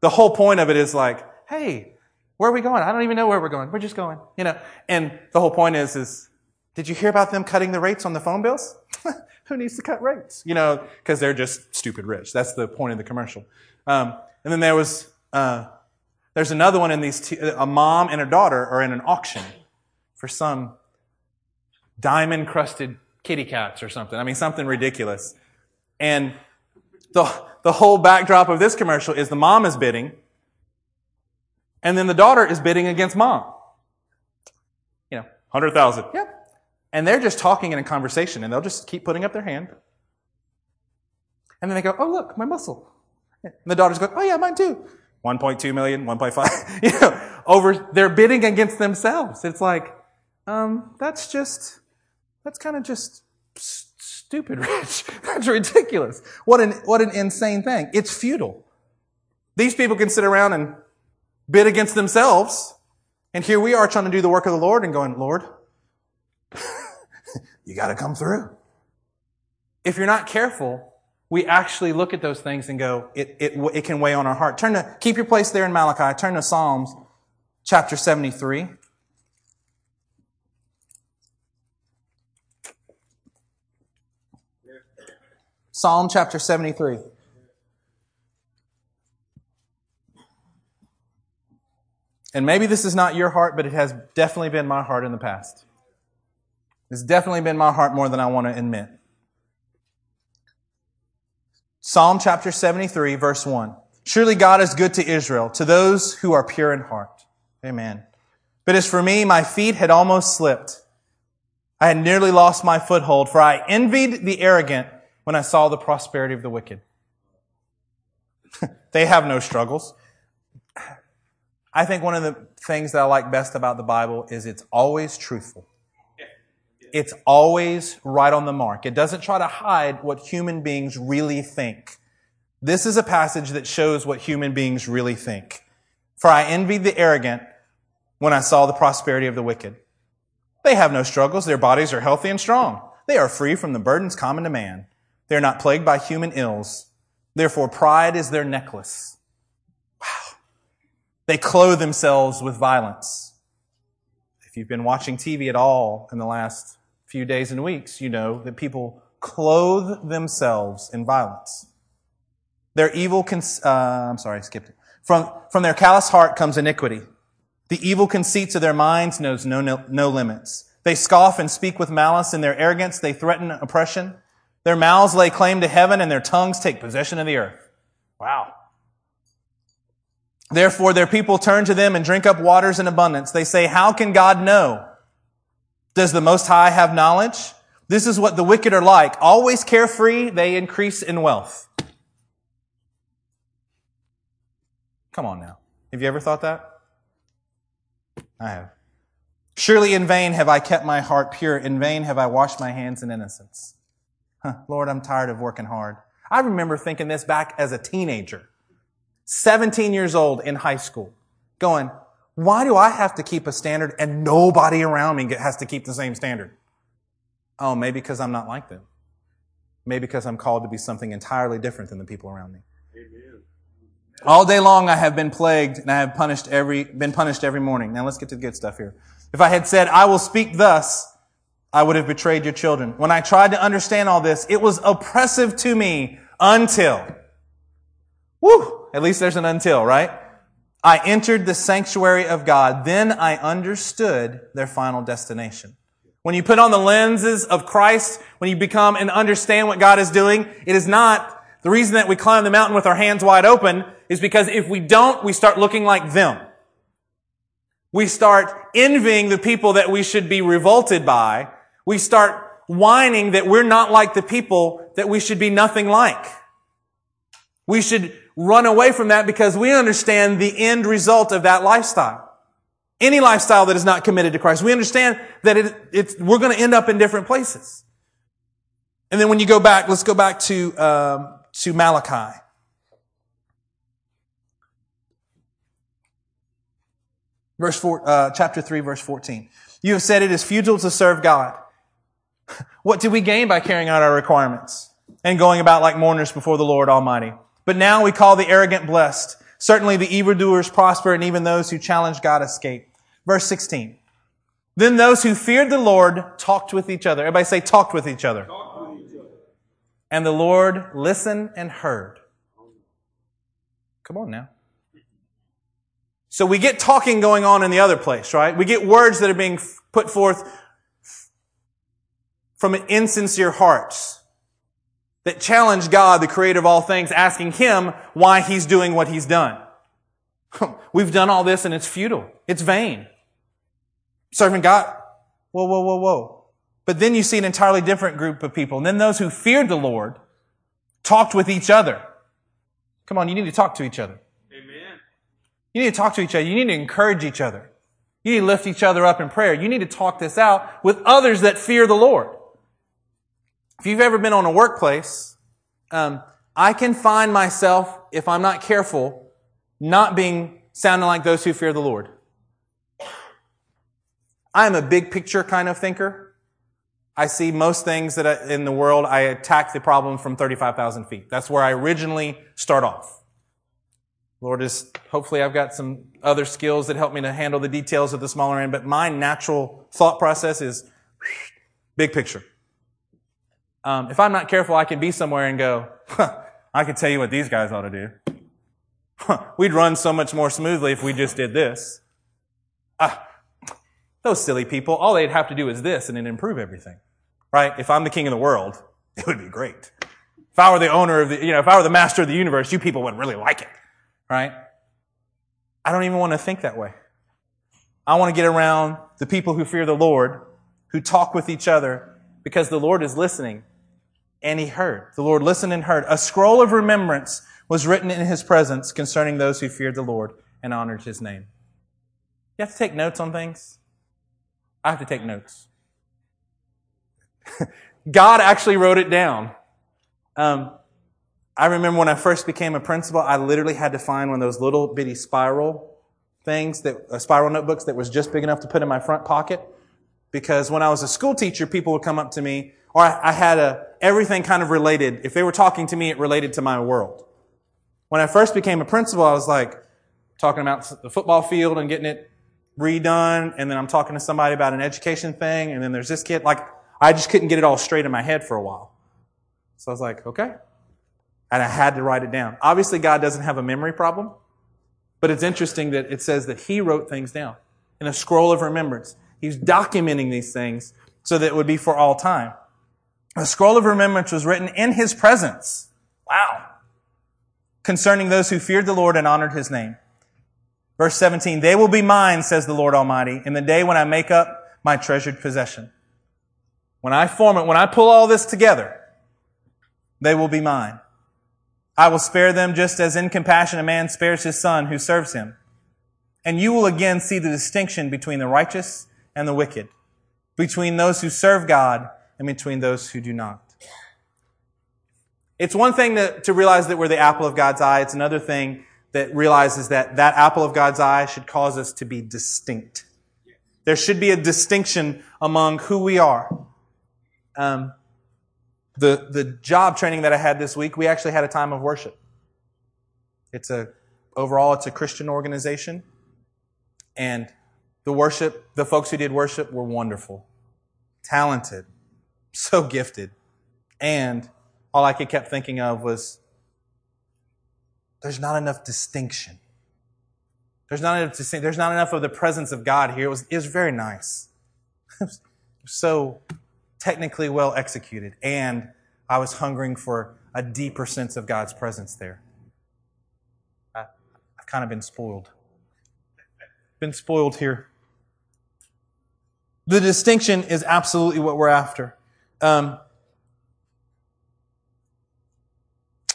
The whole point of it is like, hey, where are we going? I don't even know where we're going. We're just going, you know. And the whole point is, is did you hear about them cutting the rates on the phone bills? Who needs to cut rates? You know, because they're just stupid rich. That's the point of the commercial. Um, and then there was uh, there's another one in these. Two, a mom and a daughter are in an auction for some diamond crusted kitty cats or something. I mean, something ridiculous. And the, the whole backdrop of this commercial is the mom is bidding, and then the daughter is bidding against mom. You know, 100,000. Yep. And they're just talking in a conversation, and they'll just keep putting up their hand. And then they go, oh, look, my muscle. And the daughters go, oh, yeah, mine too. 1.2 million, 1.5. you know, over, they're bidding against themselves. It's like, um, that's just, that's kind of just stupid rich. That's ridiculous. What an, what an insane thing. It's futile. These people can sit around and bid against themselves. And here we are trying to do the work of the Lord and going, Lord, you got to come through. If you're not careful, we actually look at those things and go, it, it, it can weigh on our heart. Turn to, keep your place there in Malachi. Turn to Psalms chapter 73. Psalm chapter 73. And maybe this is not your heart, but it has definitely been my heart in the past. It's definitely been my heart more than I want to admit. Psalm chapter 73, verse 1. Surely God is good to Israel, to those who are pure in heart. Amen. But as for me, my feet had almost slipped. I had nearly lost my foothold, for I envied the arrogant when I saw the prosperity of the wicked. they have no struggles. I think one of the things that I like best about the Bible is it's always truthful. It's always right on the mark. It doesn't try to hide what human beings really think. This is a passage that shows what human beings really think. For I envied the arrogant when I saw the prosperity of the wicked. They have no struggles. Their bodies are healthy and strong. They are free from the burdens common to man. They are not plagued by human ills. Therefore, pride is their necklace. Wow. They clothe themselves with violence. If you've been watching TV at all in the last few days and weeks, you know that people clothe themselves in violence. Their evil, cons- uh, I'm sorry, I skipped it. From, from their callous heart comes iniquity. The evil conceits of their minds knows no, no, no limits. They scoff and speak with malice. In their arrogance, they threaten oppression. Their mouths lay claim to heaven and their tongues take possession of the earth. Wow. Therefore, their people turn to them and drink up waters in abundance. They say, how can God know? Does the Most High have knowledge? This is what the wicked are like. Always carefree, they increase in wealth. Come on now. Have you ever thought that? I have. Surely in vain have I kept my heart pure. In vain have I washed my hands in innocence. Huh, Lord, I'm tired of working hard. I remember thinking this back as a teenager, 17 years old in high school, going, why do I have to keep a standard and nobody around me has to keep the same standard? Oh, maybe because I'm not like them. Maybe because I'm called to be something entirely different than the people around me. Amen. All day long I have been plagued and I have punished every, been punished every morning. Now let's get to the good stuff here. If I had said, I will speak thus, I would have betrayed your children. When I tried to understand all this, it was oppressive to me until, whoo, at least there's an until, right? I entered the sanctuary of God. Then I understood their final destination. When you put on the lenses of Christ, when you become and understand what God is doing, it is not the reason that we climb the mountain with our hands wide open is because if we don't, we start looking like them. We start envying the people that we should be revolted by. We start whining that we're not like the people that we should be nothing like. We should run away from that because we understand the end result of that lifestyle. Any lifestyle that is not committed to Christ. We understand that it, it's, we're going to end up in different places. And then when you go back, let's go back to, um, to Malachi. Verse four, uh, chapter 3, verse 14. You have said it is futile to serve God. What do we gain by carrying out our requirements and going about like mourners before the Lord Almighty? But now we call the arrogant blessed. Certainly the evildoers prosper and even those who challenge God escape. Verse 16. Then those who feared the Lord talked with each other. Everybody say talked with each other. With each other. And the Lord listened and heard. Come on now. So we get talking going on in the other place, right? We get words that are being put forth from insincere hearts that challenge God, the creator of all things, asking him why he's doing what he's done. We've done all this and it's futile. It's vain. Serving God. Whoa, whoa, whoa, whoa. But then you see an entirely different group of people. And then those who feared the Lord talked with each other. Come on, you need to talk to each other. Amen. You need to talk to each other. You need to encourage each other. You need to lift each other up in prayer. You need to talk this out with others that fear the Lord. If you've ever been on a workplace, um, I can find myself, if I'm not careful, not being sounding like those who fear the Lord. I am a big picture kind of thinker. I see most things that I, in the world, I attack the problem from 35,000 feet. That's where I originally start off. Lord, is hopefully I've got some other skills that help me to handle the details of the smaller end, but my natural thought process is big picture. Um, if I'm not careful, I can be somewhere and go, huh, I could tell you what these guys ought to do. Huh, we'd run so much more smoothly if we just did this. Ah, those silly people, all they'd have to do is this and it'd improve everything. Right? If I'm the king of the world, it would be great. If I were the owner of the, you know, if I were the master of the universe, you people would really like it right? I don't even want to think that way. I want to get around the people who fear the Lord, who talk with each other, because the Lord is listening. And he heard. The Lord listened and heard. A scroll of remembrance was written in his presence concerning those who feared the Lord and honored his name. You have to take notes on things. I have to take notes. God actually wrote it down. Um, I remember when I first became a principal, I literally had to find one of those little bitty spiral things that, uh, spiral notebooks that was just big enough to put in my front pocket. Because when I was a school teacher, people would come up to me, or I, had a, everything kind of related. If they were talking to me, it related to my world. When I first became a principal, I was like, talking about the football field and getting it redone, and then I'm talking to somebody about an education thing, and then there's this kid. Like, I just couldn't get it all straight in my head for a while. So I was like, okay, And I had to write it down. Obviously, God doesn't have a memory problem, but it's interesting that it says that He wrote things down in a scroll of remembrance. He's documenting these things so that it would be for all time. A scroll of remembrance was written in His presence. Wow. Concerning those who feared the Lord and honored His name. Verse 17, they will be mine, says the Lord Almighty, in the day when I make up my treasured possession. When I form it, when I pull all this together, they will be mine. I will spare them just as in compassion a man spares his son who serves him. And you will again see the distinction between the righteous and the wicked, between those who serve God and between those who do not. It's one thing to, to realize that we're the apple of God's eye. It's another thing that realizes that that apple of God's eye should cause us to be distinct. There should be a distinction among who we are. Um, the, the job training that I had this week, we actually had a time of worship. It's a, overall, it's a Christian organization. And the worship, the folks who did worship were wonderful, talented, so gifted. And all I could kept thinking of was, there's not enough distinction. There's not enough distinction. There's not enough of the presence of God here. It was, it was very nice. so technically well executed, and I was hungering for a deeper sense of God's presence there. I, I've kind of been spoiled. Been spoiled here. The distinction is absolutely what we're after. Um,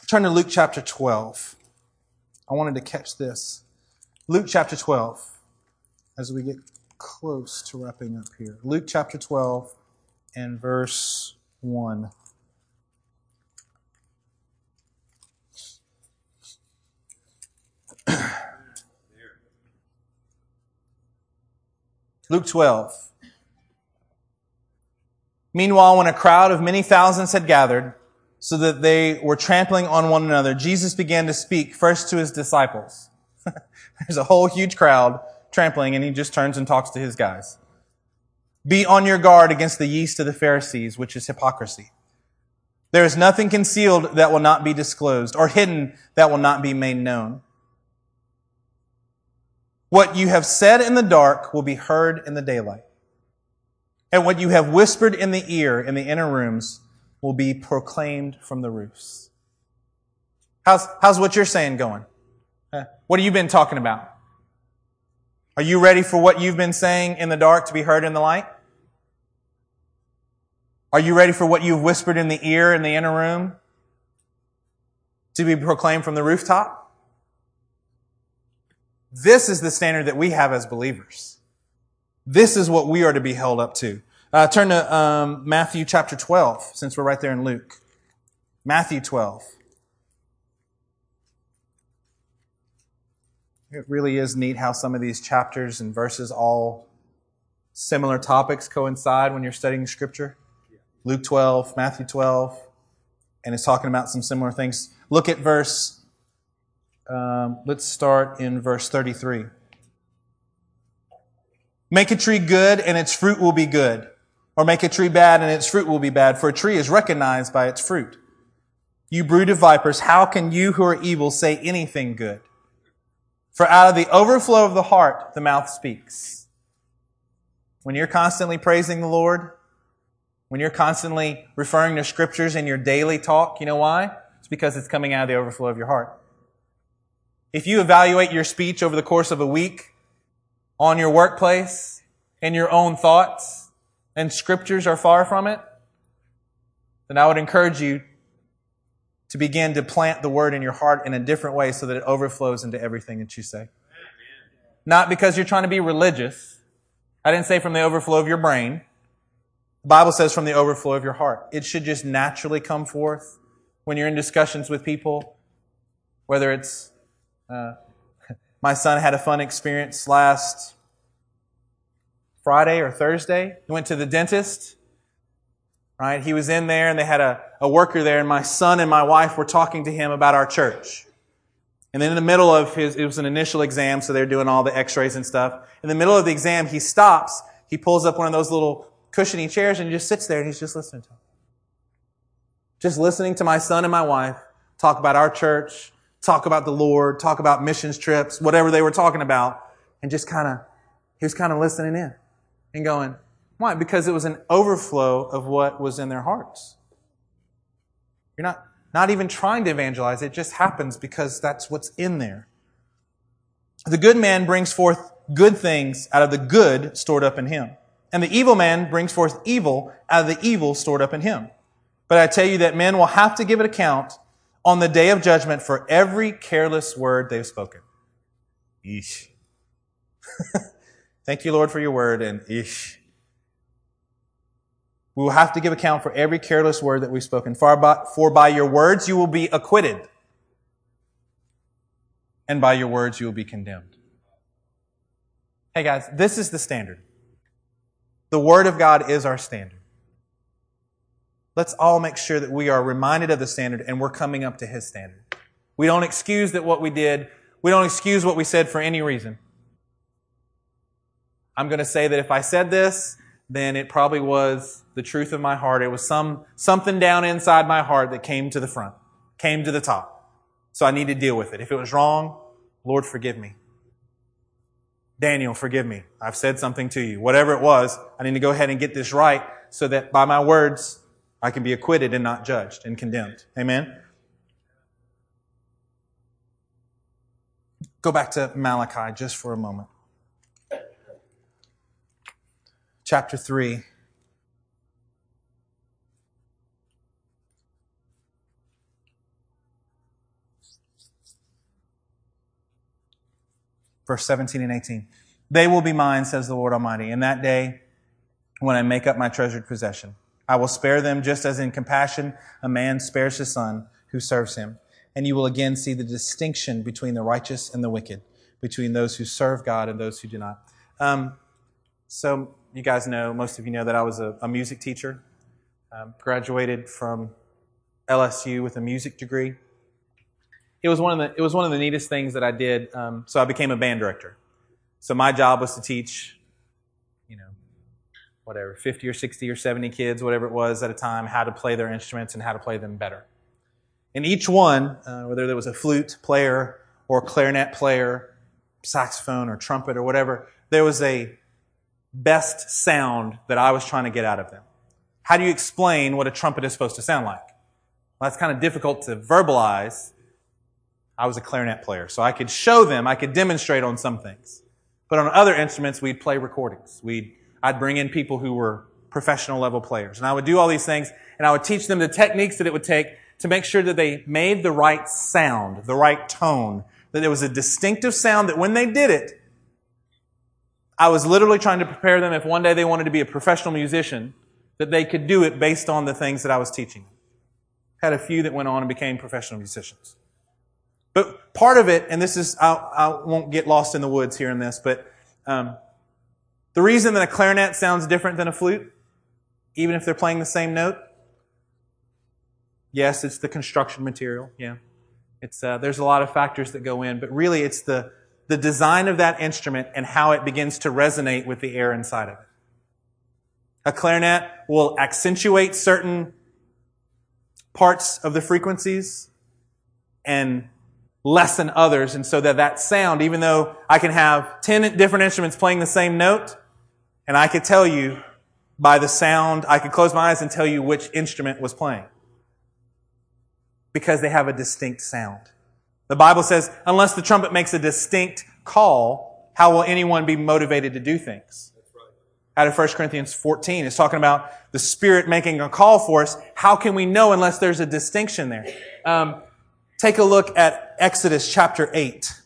turn to Luke chapter 12. I wanted to catch this. Luke chapter 12, as we get close to wrapping up here. Luke chapter 12 and verse 1. Luke 12. Meanwhile, when a crowd of many thousands had gathered, so that they were trampling on one another, Jesus began to speak first to his disciples. There's a whole huge crowd trampling, and he just turns and talks to his guys. Be on your guard against the yeast of the Pharisees, which is hypocrisy. There is nothing concealed that will not be disclosed, or hidden that will not be made known. What you have said in the dark will be heard in the daylight. And what you have whispered in the ear in the inner rooms will be proclaimed from the roofs. How's, how's what you're saying going? What have you been talking about? Are you ready for what you've been saying in the dark to be heard in the light? Are you ready for what you've whispered in the ear in the inner room to be proclaimed from the rooftop? This is the standard that we have as believers. This is what we are to be held up to. Uh, turn to um, Matthew chapter 12, since we're right there in Luke. Matthew 12. It really is neat how some of these chapters and verses all similar topics coincide when you're studying scripture. Luke 12, Matthew 12, and it's talking about some similar things. Look at verse, um, let's start in verse 33. Make a tree good and its fruit will be good. Or make a tree bad and its fruit will be bad, for a tree is recognized by its fruit. You brood of vipers, how can you who are evil say anything good? For out of the overflow of the heart, the mouth speaks. When you're constantly praising the Lord, when you're constantly referring to scriptures in your daily talk, you know why? It's because it's coming out of the overflow of your heart. If you evaluate your speech over the course of a week on your workplace in your own thoughts and scriptures are far from it, then I would encourage you to begin to plant the word in your heart in a different way so that it overflows into everything that you say. Not because you're trying to be religious. I didn't say from the overflow of your brain. The Bible says from the overflow of your heart. It should just naturally come forth when you're in discussions with people, whether it's, uh, my son had a fun experience last Friday or Thursday. He went to the dentist right? He was in there and they had a, a worker there and my son and my wife were talking to him about our church. And then in the middle of his, it was an initial exam, so they're doing all the x-rays and stuff. In the middle of the exam, he stops, he pulls up one of those little cushiony chairs and he just sits there and he's just listening to him. Just listening to my son and my wife talk about our church, talk about the Lord, talk about missions trips, whatever they were talking about, and just kind of, he was kind of listening in and going, why? Because it was an overflow of what was in their hearts. You're not, not even trying to evangelize. It just happens because that's what's in there. The good man brings forth good things out of the good stored up in him. And the evil man brings forth evil out of the evil stored up in him. But I tell you that men will have to give an account on the day of judgment for every careless word they've spoken. Eesh. Thank you, Lord, for your word, and eesh. We will have to give account for every careless word that we've spoken. For by, for by your words you will be acquitted, and by your words you will be condemned. Hey guys, this is the standard. The Word of God is our standard. Let's all make sure that we are reminded of the standard and we're coming up to His standard. We don't excuse that what we did, we don't excuse what we said for any reason. I'm going to say that if I said this, then it probably was the truth of my heart. It was some, something down inside my heart that came to the front, came to the top. So I need to deal with it. If it was wrong, Lord, forgive me. Daniel, forgive me. I've said something to you. Whatever it was, I need to go ahead and get this right so that by my words, I can be acquitted and not judged and condemned. Amen? Go back to Malachi just for a moment. Chapter 3. verse 17 and 18. They will be mine, says the Lord Almighty, in that day when I make up my treasured possession. I will spare them just as in compassion a man spares his son who serves him. And you will again see the distinction between the righteous and the wicked, between those who serve God and those who do not. Um, so, you guys know, most of you know that I was a, a music teacher. Um, graduated from LSU with a music degree it was one of the it was one of the neatest things that I did. Um, so I became a band director. So my job was to teach, whatever, 50 or 60 or 70 kids, whatever it was at a time, how to play their instruments and how to play them better. And each one, uh, whether there was a flute player or clarinet player, saxophone or trumpet or whatever, there was a best sound that I was trying to get out of them. How do you explain what a trumpet is supposed to sound like? Well, that's kind of difficult to verbalize I was a clarinet player, so I could show them, I could demonstrate on some things. But on other instruments, we'd play recordings. We'd, I'd bring in people who were professional level players. And I would do all these things, and I would teach them the techniques that it would take to make sure that they made the right sound, the right tone, that there was a distinctive sound that when they did it, I was literally trying to prepare them if one day they wanted to be a professional musician, that they could do it based on the things that I was teaching. Had a few that went on and became professional musicians. But part of it, and this is, I'll, I won't get lost in the woods here in this, but um, the reason that a clarinet sounds different than a flute, even if they're playing the same note, yes, it's the construction material. Yeah, it's uh, there's a lot of factors that go in, but really it's the the design of that instrument and how it begins to resonate with the air inside of it. A clarinet will accentuate certain parts of the frequencies and less than others. And so that that sound, even though I can have 10 different instruments playing the same note, and I could tell you by the sound, I could close my eyes and tell you which instrument was playing. Because they have a distinct sound. The Bible says, unless the trumpet makes a distinct call, how will anyone be motivated to do things? Out of 1 Corinthians 14, it's talking about the Spirit making a call for us. How can we know unless there's a distinction there? Um, Take a look at Exodus chapter 8.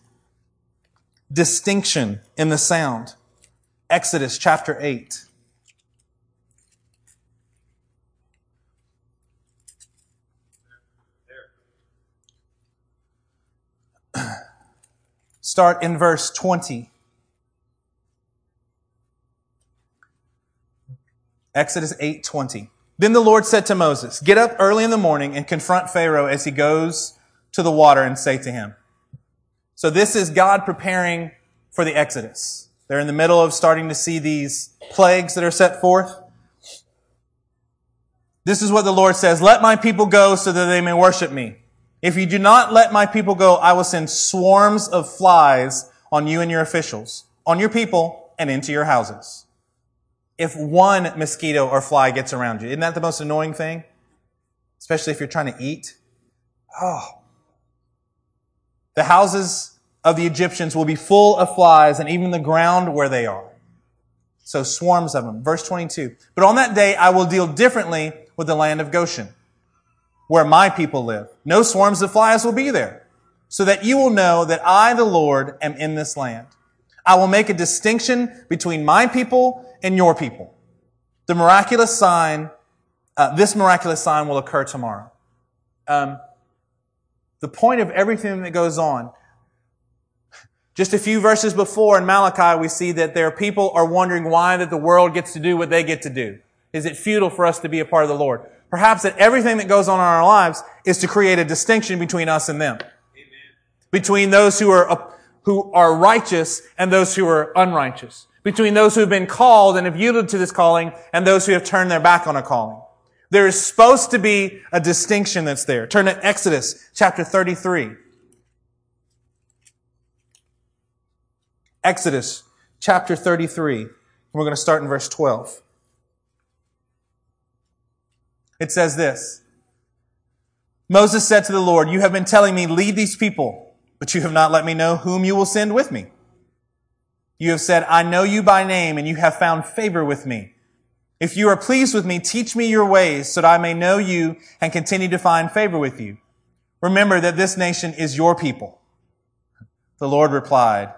Distinction in the sound. Exodus chapter 8. Start in verse 20. Exodus 8:20. Then the Lord said to Moses, "Get up early in the morning and confront Pharaoh as he goes to the water and say to him. So this is God preparing for the Exodus. They're in the middle of starting to see these plagues that are set forth. This is what the Lord says, let my people go so that they may worship me. If you do not let my people go, I will send swarms of flies on you and your officials, on your people, and into your houses. If one mosquito or fly gets around you, isn't that the most annoying thing? Especially if you're trying to eat. Oh. The houses of the Egyptians will be full of flies and even the ground where they are. So swarms of them. Verse 22. But on that day I will deal differently with the land of Goshen, where my people live. No swarms of flies will be there, so that you will know that I, the Lord, am in this land. I will make a distinction between my people and your people. The miraculous sign, uh, this miraculous sign will occur tomorrow. Um, the point of everything that goes on just a few verses before in Malachi, we see that there are people are wondering why that the world gets to do what they get to do. Is it futile for us to be a part of the Lord? Perhaps that everything that goes on in our lives is to create a distinction between us and them. Amen. Between those who are, uh, who are righteous and those who are unrighteous. Between those who have been called and have yielded to this calling and those who have turned their back on a calling. There is supposed to be a distinction that's there. Turn to Exodus chapter 33. Exodus chapter 33. We're going to start in verse 12. It says this. Moses said to the Lord, You have been telling me, lead these people, but you have not let me know whom you will send with me. You have said, I know you by name, and you have found favor with me. If you are pleased with me, teach me your ways so that I may know you and continue to find favor with you. Remember that this nation is your people. The Lord replied,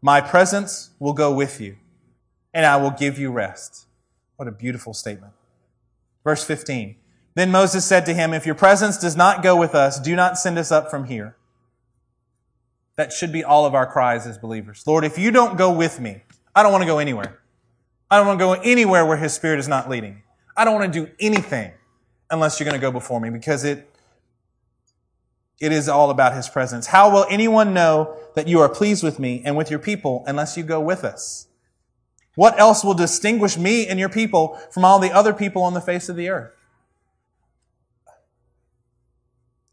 my presence will go with you, and I will give you rest. What a beautiful statement. Verse 15. Then Moses said to him, If your presence does not go with us, do not send us up from here. That should be all of our cries as believers. Lord, if you don't go with me, I don't want to go anywhere. I don't want to go anywhere where His Spirit is not leading. I don't want to do anything unless you're going to go before me because it it is all about his presence. How will anyone know that you are pleased with me and with your people unless you go with us? What else will distinguish me and your people from all the other people on the face of the earth?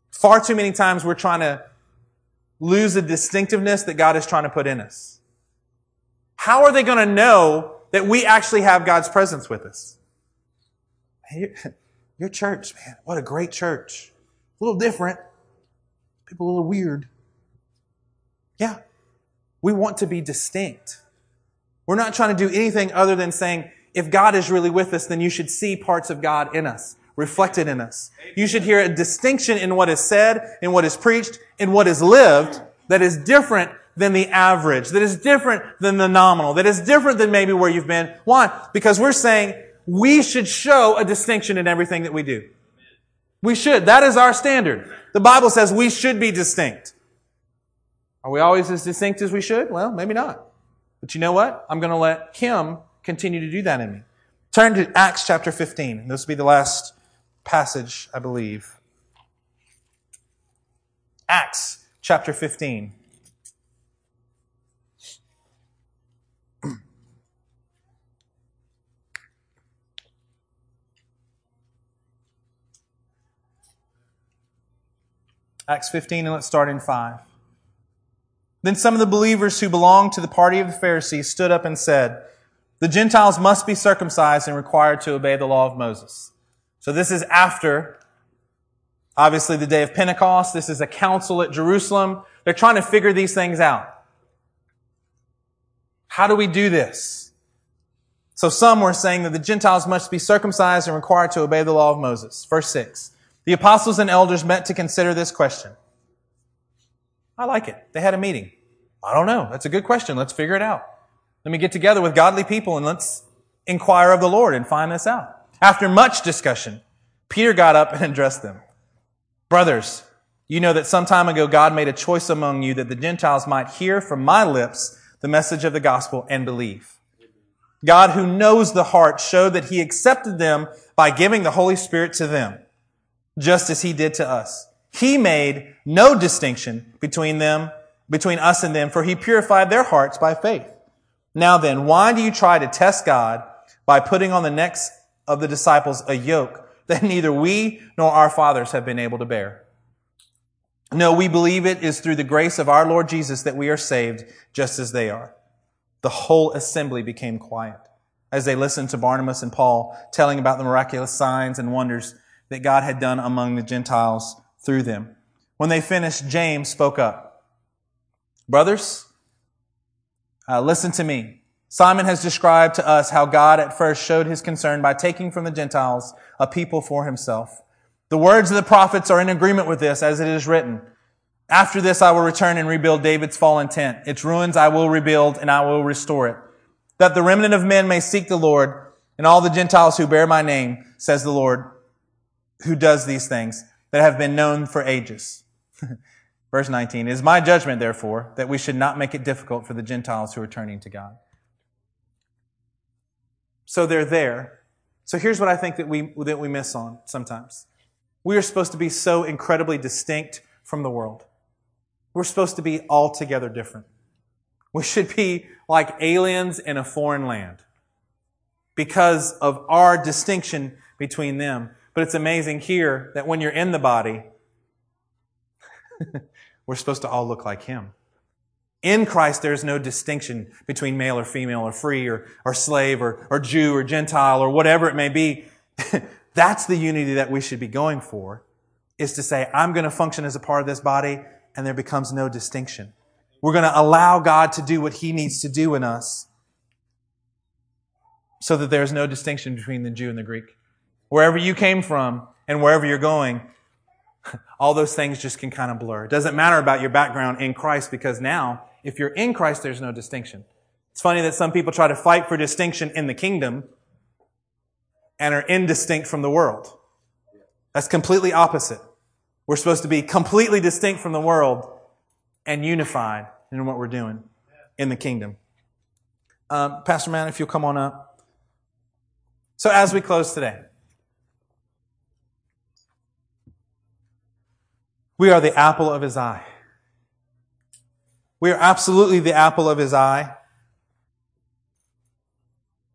Far too many times we're trying to lose the distinctiveness that God is trying to put in us. How are they going to know that we actually have God's presence with us? Your church, man, what a great church. A little different. People a little weird. Yeah. We want to be distinct. We're not trying to do anything other than saying, if God is really with us, then you should see parts of God in us, reflected in us. You should hear a distinction in what is said, in what is preached, in what is lived that is different than the average, that is different than the nominal, that is different than maybe where you've been. Why? Because we're saying we should show a distinction in everything that we do. We should. That is our standard. The Bible says we should be distinct. Are we always as distinct as we should? Well, maybe not. But you know what? I'm going to let Him continue to do that in me. Turn to Acts chapter 15. This will be the last passage, I believe. Acts chapter 15. Acts 15, and let's start in 5. Then some of the believers who belonged to the party of the Pharisees stood up and said, The Gentiles must be circumcised and required to obey the law of Moses. So this is after, obviously, the day of Pentecost. This is a council at Jerusalem. They're trying to figure these things out. How do we do this? So some were saying that the Gentiles must be circumcised and required to obey the law of Moses. Verse 6. The apostles and elders met to consider this question. I like it. They had a meeting. I don't know. That's a good question. Let's figure it out. Let me get together with godly people and let's inquire of the Lord and find this out. After much discussion, Peter got up and addressed them. Brothers, you know that some time ago God made a choice among you that the Gentiles might hear from my lips the message of the gospel and believe. God, who knows the heart, showed that he accepted them by giving the Holy Spirit to them just as he did to us. He made no distinction between them, between us and them, for he purified their hearts by faith. Now then, why do you try to test God by putting on the necks of the disciples a yoke that neither we nor our fathers have been able to bear? No, we believe it is through the grace of our Lord Jesus that we are saved just as they are. The whole assembly became quiet as they listened to Barnabas and Paul telling about the miraculous signs and wonders that God had done among the Gentiles through them. When they finished, James spoke up. Brothers, uh, listen to me. Simon has described to us how God at first showed his concern by taking from the Gentiles a people for himself. The words of the prophets are in agreement with this as it is written. After this, I will return and rebuild David's fallen tent. Its ruins I will rebuild and I will restore it. That the remnant of men may seek the Lord and all the Gentiles who bear my name, says the Lord, who does these things that have been known for ages. Verse 19, It is my judgment, therefore, that we should not make it difficult for the Gentiles who are turning to God. So they're there. So here's what I think that we, that we miss on sometimes. We are supposed to be so incredibly distinct from the world. We're supposed to be altogether different. We should be like aliens in a foreign land because of our distinction between them. But it's amazing here that when you're in the body, we're supposed to all look like Him. In Christ, there's no distinction between male or female or free or, or slave or, or Jew or Gentile or whatever it may be. That's the unity that we should be going for, is to say, I'm going to function as a part of this body and there becomes no distinction. We're going to allow God to do what He needs to do in us so that there's no distinction between the Jew and the Greek. Wherever you came from and wherever you're going, all those things just can kind of blur. It doesn't matter about your background in Christ because now, if you're in Christ, there's no distinction. It's funny that some people try to fight for distinction in the kingdom and are indistinct from the world. That's completely opposite. We're supposed to be completely distinct from the world and unified in what we're doing in the kingdom. Um, Pastor Man, if you'll come on up. So as we close today, we are the apple of his eye. We are absolutely the apple of his eye.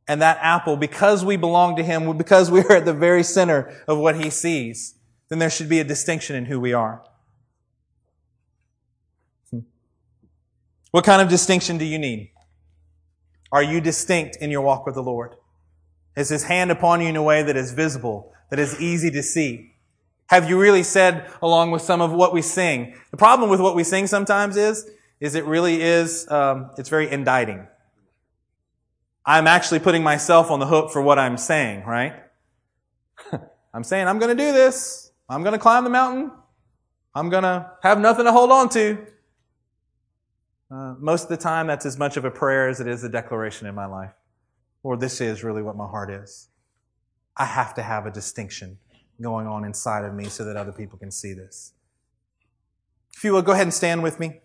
And that apple, because we belong to him, because we are at the very center of what he sees, then there should be a distinction in who we are. What kind of distinction do you need? Are you distinct in your walk with the Lord? Is His hand upon you in a way that is visible, that is easy to see? Have you really said, along with some of what we sing? The problem with what we sing sometimes is, is it really is, um, it's very indicting. I'm actually putting myself on the hook for what I'm saying, right? I'm saying, I'm going to do this. I'm going to climb the mountain. I'm going to have nothing to hold on to. Uh, most of the time, that's as much of a prayer as it is a declaration in my life. Or this is really what my heart is. I have to have a distinction going on inside of me so that other people can see this. If you will, go ahead and stand with me.